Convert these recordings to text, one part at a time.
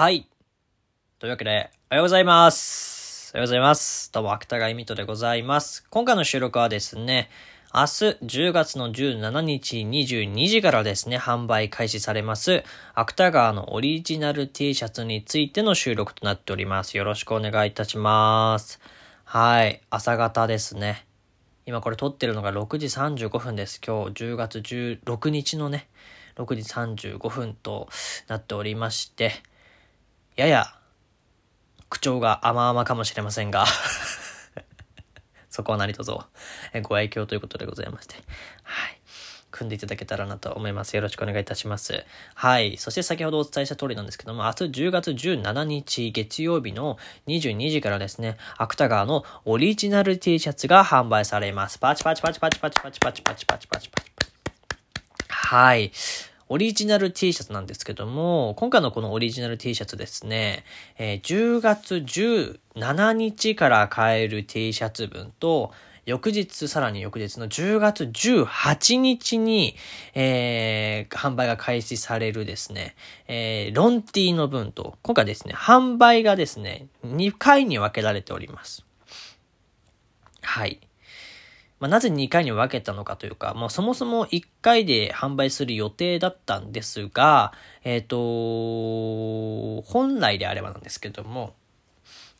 はい。というわけで、おはようございます。おはようございます。どうも、芥川ミトでございます。今回の収録はですね、明日10月の17日22時からですね、販売開始されます、芥川のオリジナル T シャツについての収録となっております。よろしくお願いいたします。はい。朝方ですね。今これ撮ってるのが6時35分です。今日10月16日のね、6時35分となっておりまして、やや口調が甘々かもしれませんが、そこは何卒えご愛嬌ということでございまして、はい。組んでいただけたらなと思います。よろしくお願いいたします。はい。そして先ほどお伝えした通りなんですけども、明日10月17日月曜日の22時からですね、芥川のオリジナル T シャツが販売されます。パチパチパチパチパチパチパチパチパチパチパチパチ。はい。オリジナル T シャツなんですけども、今回のこのオリジナル T シャツですね、えー10月17日から買える T シャツ分と、翌日、さらに翌日の10月18日に、えー販売が開始されるですね、えーロン T の分と、今回ですね、販売がですね、2回に分けられております。はい。まあ、なぜ2回に分けたのかというか、まあ、そもそも1回で販売する予定だったんですが、えっ、と、本来であればなんですけども、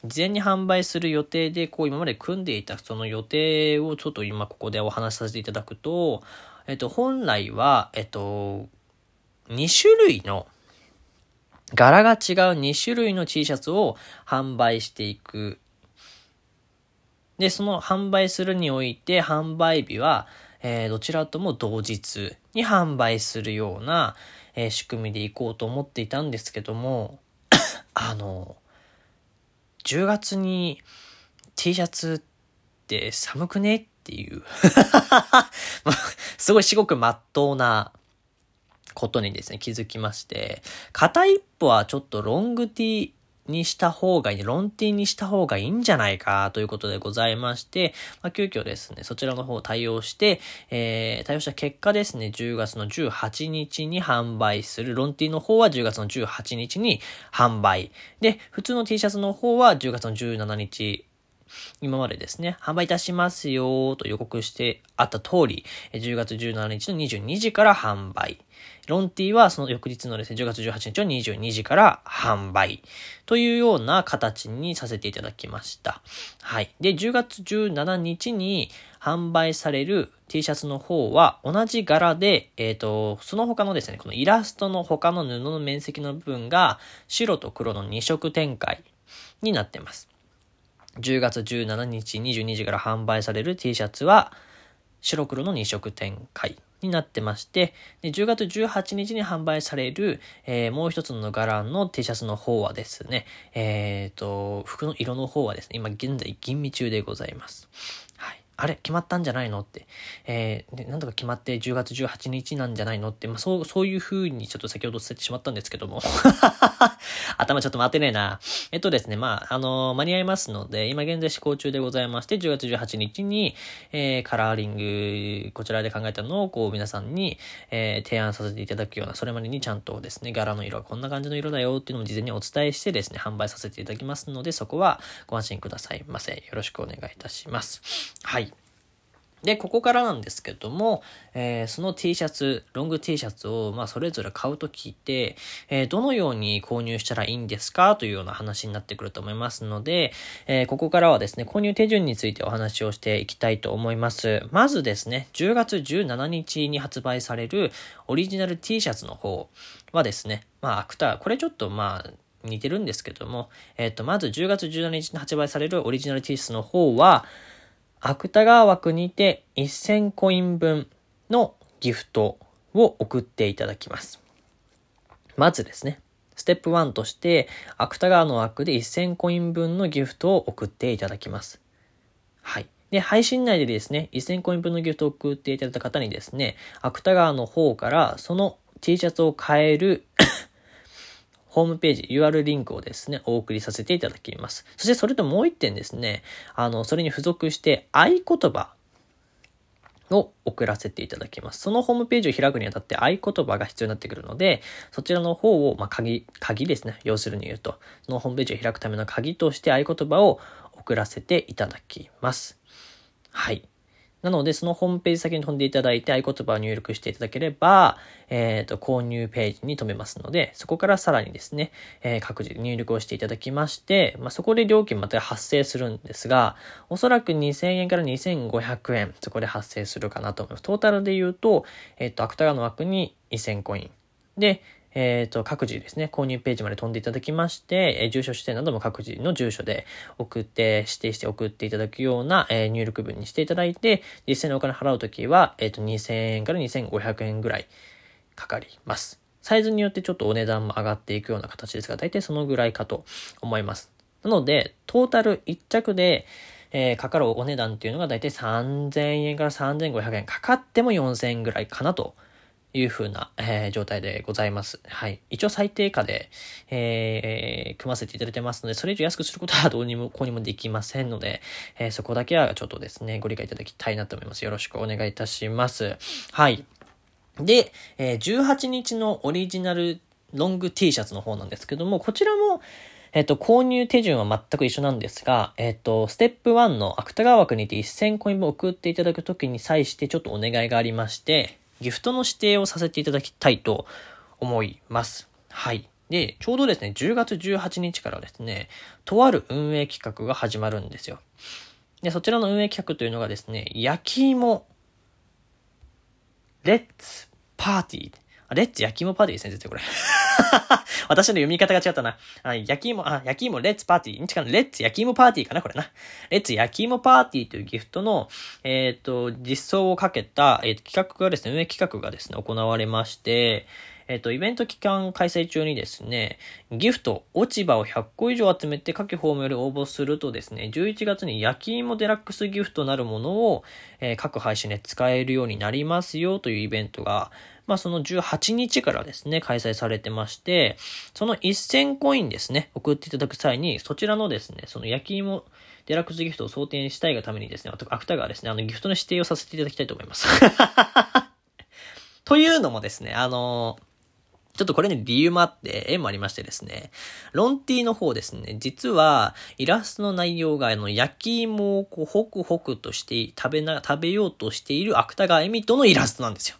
事前に販売する予定で、こう今まで組んでいたその予定をちょっと今ここでお話しさせていただくと、えっ、と、本来は、えっ、と、2種類の、柄が違う2種類の T シャツを販売していくで、その販売するにおいて、販売日は、えーどちらとも同日に販売するような、えー仕組みでいこうと思っていたんですけども、あの、10月に T シャツって寒くねっていう、すごい至極真っ当なことにですね、気づきまして、片一歩はちょっとロング T にした方がいい、ロン T にした方がいいんじゃないかということでございまして、まあ、急遽ですね、そちらの方を対応して、えー、対応した結果ですね、10月の18日に販売する、ロン T の方は10月の18日に販売。で、普通の T シャツの方は10月の17日今までですね、販売いたしますよと予告してあった通り、10月17日の22時から販売。ロンティはその翌日のですね、10月18日の22時から販売。というような形にさせていただきました。はい。で、10月17日に販売される T シャツの方は同じ柄で、えっ、と、その他のですね、このイラストの他の布の面積の部分が白と黒の2色展開になってます。10月17日22時から販売される T シャツは白黒の2色展開になってまして、で10月18日に販売される、えーもう一つの柄の T シャツの方はですね、えっ、と、服の色の方はですね、今現在吟味中でございます。はい。あれ決まったんじゃないのって。えーで、なんとか決まって10月18日なんじゃないのって、まあ、そう、そういう風にちょっと先ほど伝えてしまったんですけども。頭ちょっと待てねえな。えっとですね、まあ、あの間に合いますので、今現在試行中でございまして、10月18日に、えーカラーリング、こちらで考えたのを、こう、皆さんに、えー提案させていただくような、それまでにちゃんとですね、柄の色はこんな感じの色だよっていうのも事前にお伝えしてですね、販売させていただきますので、そこはご安心くださいませ。よろしくお願いいたします。はい。で、ここからなんですけども、えーその T シャツ、ロング T シャツを、まあ、それぞれ買うときって、えーどのように購入したらいいんですか？というような話になってくると思いますので、えーここからはですね、購入手順についてお話をしていきたいと思います。まずですね、10月17日に発売されるオリジナル T シャツの方はですね、まあ、アクター、これちょっとまあ、似てるんですけども、えっ、と、まず10月17日に発売されるオリジナル T シャツの方は、芥川枠にて1000コイン分のギフトを送っていただきます。まずですね、ステップ1として、芥川の枠で1000コイン分のギフトを送っていただきます。はい。で、配信内でですね、1000コイン分のギフトを送っていただいた方にですね、芥川の方からその T シャツを買えるホームページ、UR リンクをですね、お送りさせていただきます。そしてそれともう一点ですね、あの、それに付属して合言葉を送らせていただきます。そのホームページを開くにあたって合言葉が必要になってくるので、そちらの方を、まあ、鍵、鍵ですね。要するに言うと、そのホームページを開くための鍵として合言葉を送らせていただきます。はい。なので、そのホームページ先に飛んでいただいて合言葉を入力していただければ、えっ、ー、と、購入ページに飛べますので、そこからさらにですね、えー、各自入力をしていただきまして、まあ、そこで料金また発生するんですが、おそらく2000円から2500円、そこで発生するかなと思います。トータルで言うと、えっ、ー、と、芥川の枠に1000コイン。で、え、ー、と、各自ですね、購入ページまで飛んでいただきまして、えー、住所指定なども各自の住所で送って、指定して送っていただくような、えー、入力文にしていただいて、実際にお金払うときは、えっ、と、2000円から2500円ぐらいかかります。サイズによってちょっとお値段も上がっていくような形ですが、大体そのぐらいかと思います。なので、トータル1着で、えー、かかるお値段っていうのが大体3000円から3500円。かかっても4000円ぐらいかなという風な、えー、状態でございます。はい。一応最低価で、えー、組ませていただいてますので、それ以上安くすることはどうにも、こうにもできませんので、えー、そこだけはちょっとですね、ご理解いただきたいなと思います。よろしくお願いいたします。はい。で、え、18日のオリジナルロング T シャツの方なんですけども、こちらも、えっ、と、購入手順は全く一緒なんですが、えっ、と、ステップ1の芥川枠にて1000コイン分送っていただくときに際してちょっとお願いがありまして、ギフトの指定をさせていただきたいと思います。はい。で、ちょうどですね、10月18日からですね、とある運営企画が始まるんですよ。で、そちらの運営企画というのがですね、焼き芋、 Let's パーティー。 Let's 焼き芋パーティーですね、絶対これ。私の読み方が違ったな。あ焼き芋、あ、焼き芋 Let's パーティー。んちか、 Let's 焼き芋パーティーかな、これな。 Let's 焼き芋パーティーというギフトの、えっ、ー、と、実装をかけた、えー、企画がですね、運営企画がですね、行われまして、えっ、と、イベント期間開催中にですね、ギフト、落ち葉を100個以上集めて各フォームより応募するとですね、11月に焼き芋デラックスギフトなるものを、えー、各配信で使えるようになりますよというイベントが、まあその18日からですね、開催されてまして、その1000コインですね、送っていただく際に、そちらのですね、その焼き芋、デラックスギフトを想定したいがためにですね、アフターがですね、あのギフトの指定をさせていただきたいと思います。というのもですね、あのーちょっとこれね、理由もあって、絵もありましてですね、ロンティの方ですね、実は、イラストの内容が、あの、焼き芋をこう、ホクホクとして、食べな、食べようとしている芥川恵美とのイラストなんですよ。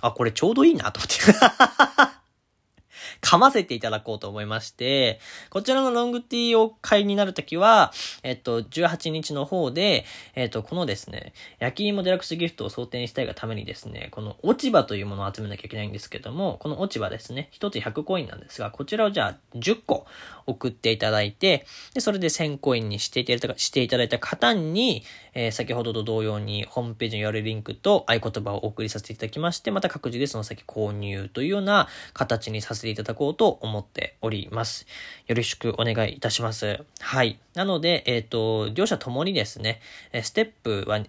あ、これちょうどいいなと思って噛ませていただこうと思いまして、こちらのロングティーを買いになるときは、えっと、18日の方で、えっと、このですね、焼き芋デラックスギフトを想定したいがためにですね、この落ち葉というものを集めなきゃいけないんですけども、この落ち葉ですね、1つ100コインなんですが、こちらをじゃあ10個送っていただいて、で、それで1000コインにしていただいたしていただいた方に、えー、先ほどと同様にホームページによるリンクと合言葉をお送りさせていただきまして、また各自でその先購入というような形にさせていただこうと思っております。よろしくお願いいたします。はい。なので、えっ、ー、と、両者ともにですね、ステップは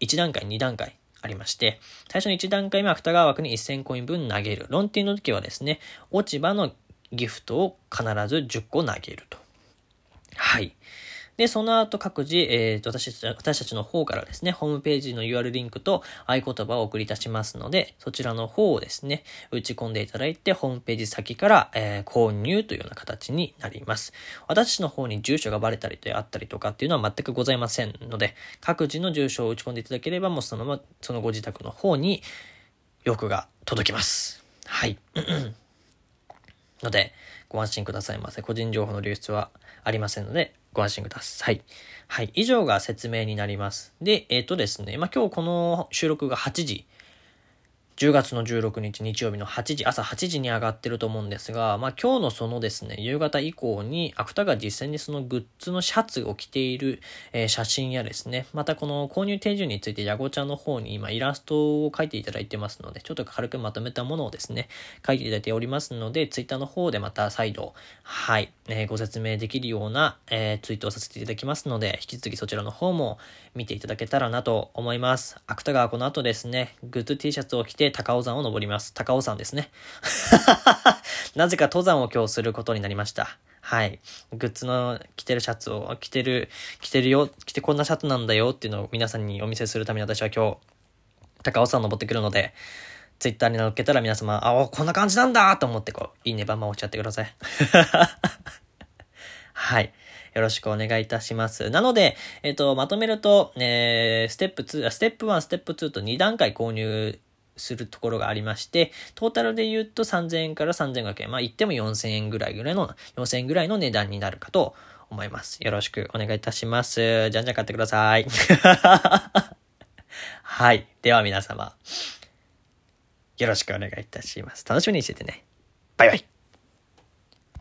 1段階、2段階ありまして、最初の1段階目は芥川枠に1000コイン分投げる。論点の時はですね、落ち葉のギフトを必ず10個投げると。はい。で、その後各自、えー、と私私たちの方からですね、ホームページの URL リンクと合言葉を送り出しますので、そちらの方をですね、打ち込んでいただいて、ホームページ先から、えー、購入というような形になります。私の方に住所がバレたりであったりとかっていうのは全くございませんので、各自の住所を打ち込んでいただければ、もうそのまま、そのご自宅の方に、欲が届きます。はい。ので、ご安心くださいませ。個人情報の流出はありませんので、ご安心ください。はい。以上が説明になります。で、えっ、ー、とですね、まあ、今日この収録が8時10月の16日日曜日の8時、朝8時に上がってると思うんですが、まあ今日のそのですね、夕方以降に、アフタが実際にそのグッズのシャツを着ている、えー、写真やですね、またこの購入手順についてヤゴちゃんの方に今イラストを描いていただいてますので、ちょっと軽くまとめたものをですね、書いていただいておりますので、ツイッターの方でまた再度、はい、えー、ご説明できるような、えー、ツイートをさせていただきますので、引き続きそちらの方も見ていただけたらなと思います。芥川この後ですね、グッズ T シャツを着て高尾山を登ります。高尾山ですね。なぜか登山を今日することになりました。はい。グッズの着てるシャツを、着てる、着てるよ、着てこんなシャツなんだよっていうのを皆さんにお見せするために私は今日、高尾山登ってくるので、ツイッターに載っけたら皆様、あ、お、こんな感じなんだと思ってこう、いいねバンバン押しちゃってください。はい。よろしくお願いいたします。なので、えっ、と、まとめると、えー、ステップ2、ステップ1、ステップ2と2段階購入するところがありまして、トータルで言うと3000円から3500円。まあ言っても4000円ぐらいぐらいの、4000円ぐらいの値段になるかと思います。よろしくお願いいたします。じゃんじゃん買ってください。はい。では皆様、よろしくお願いいたします。楽しみにしててね。バイバイ。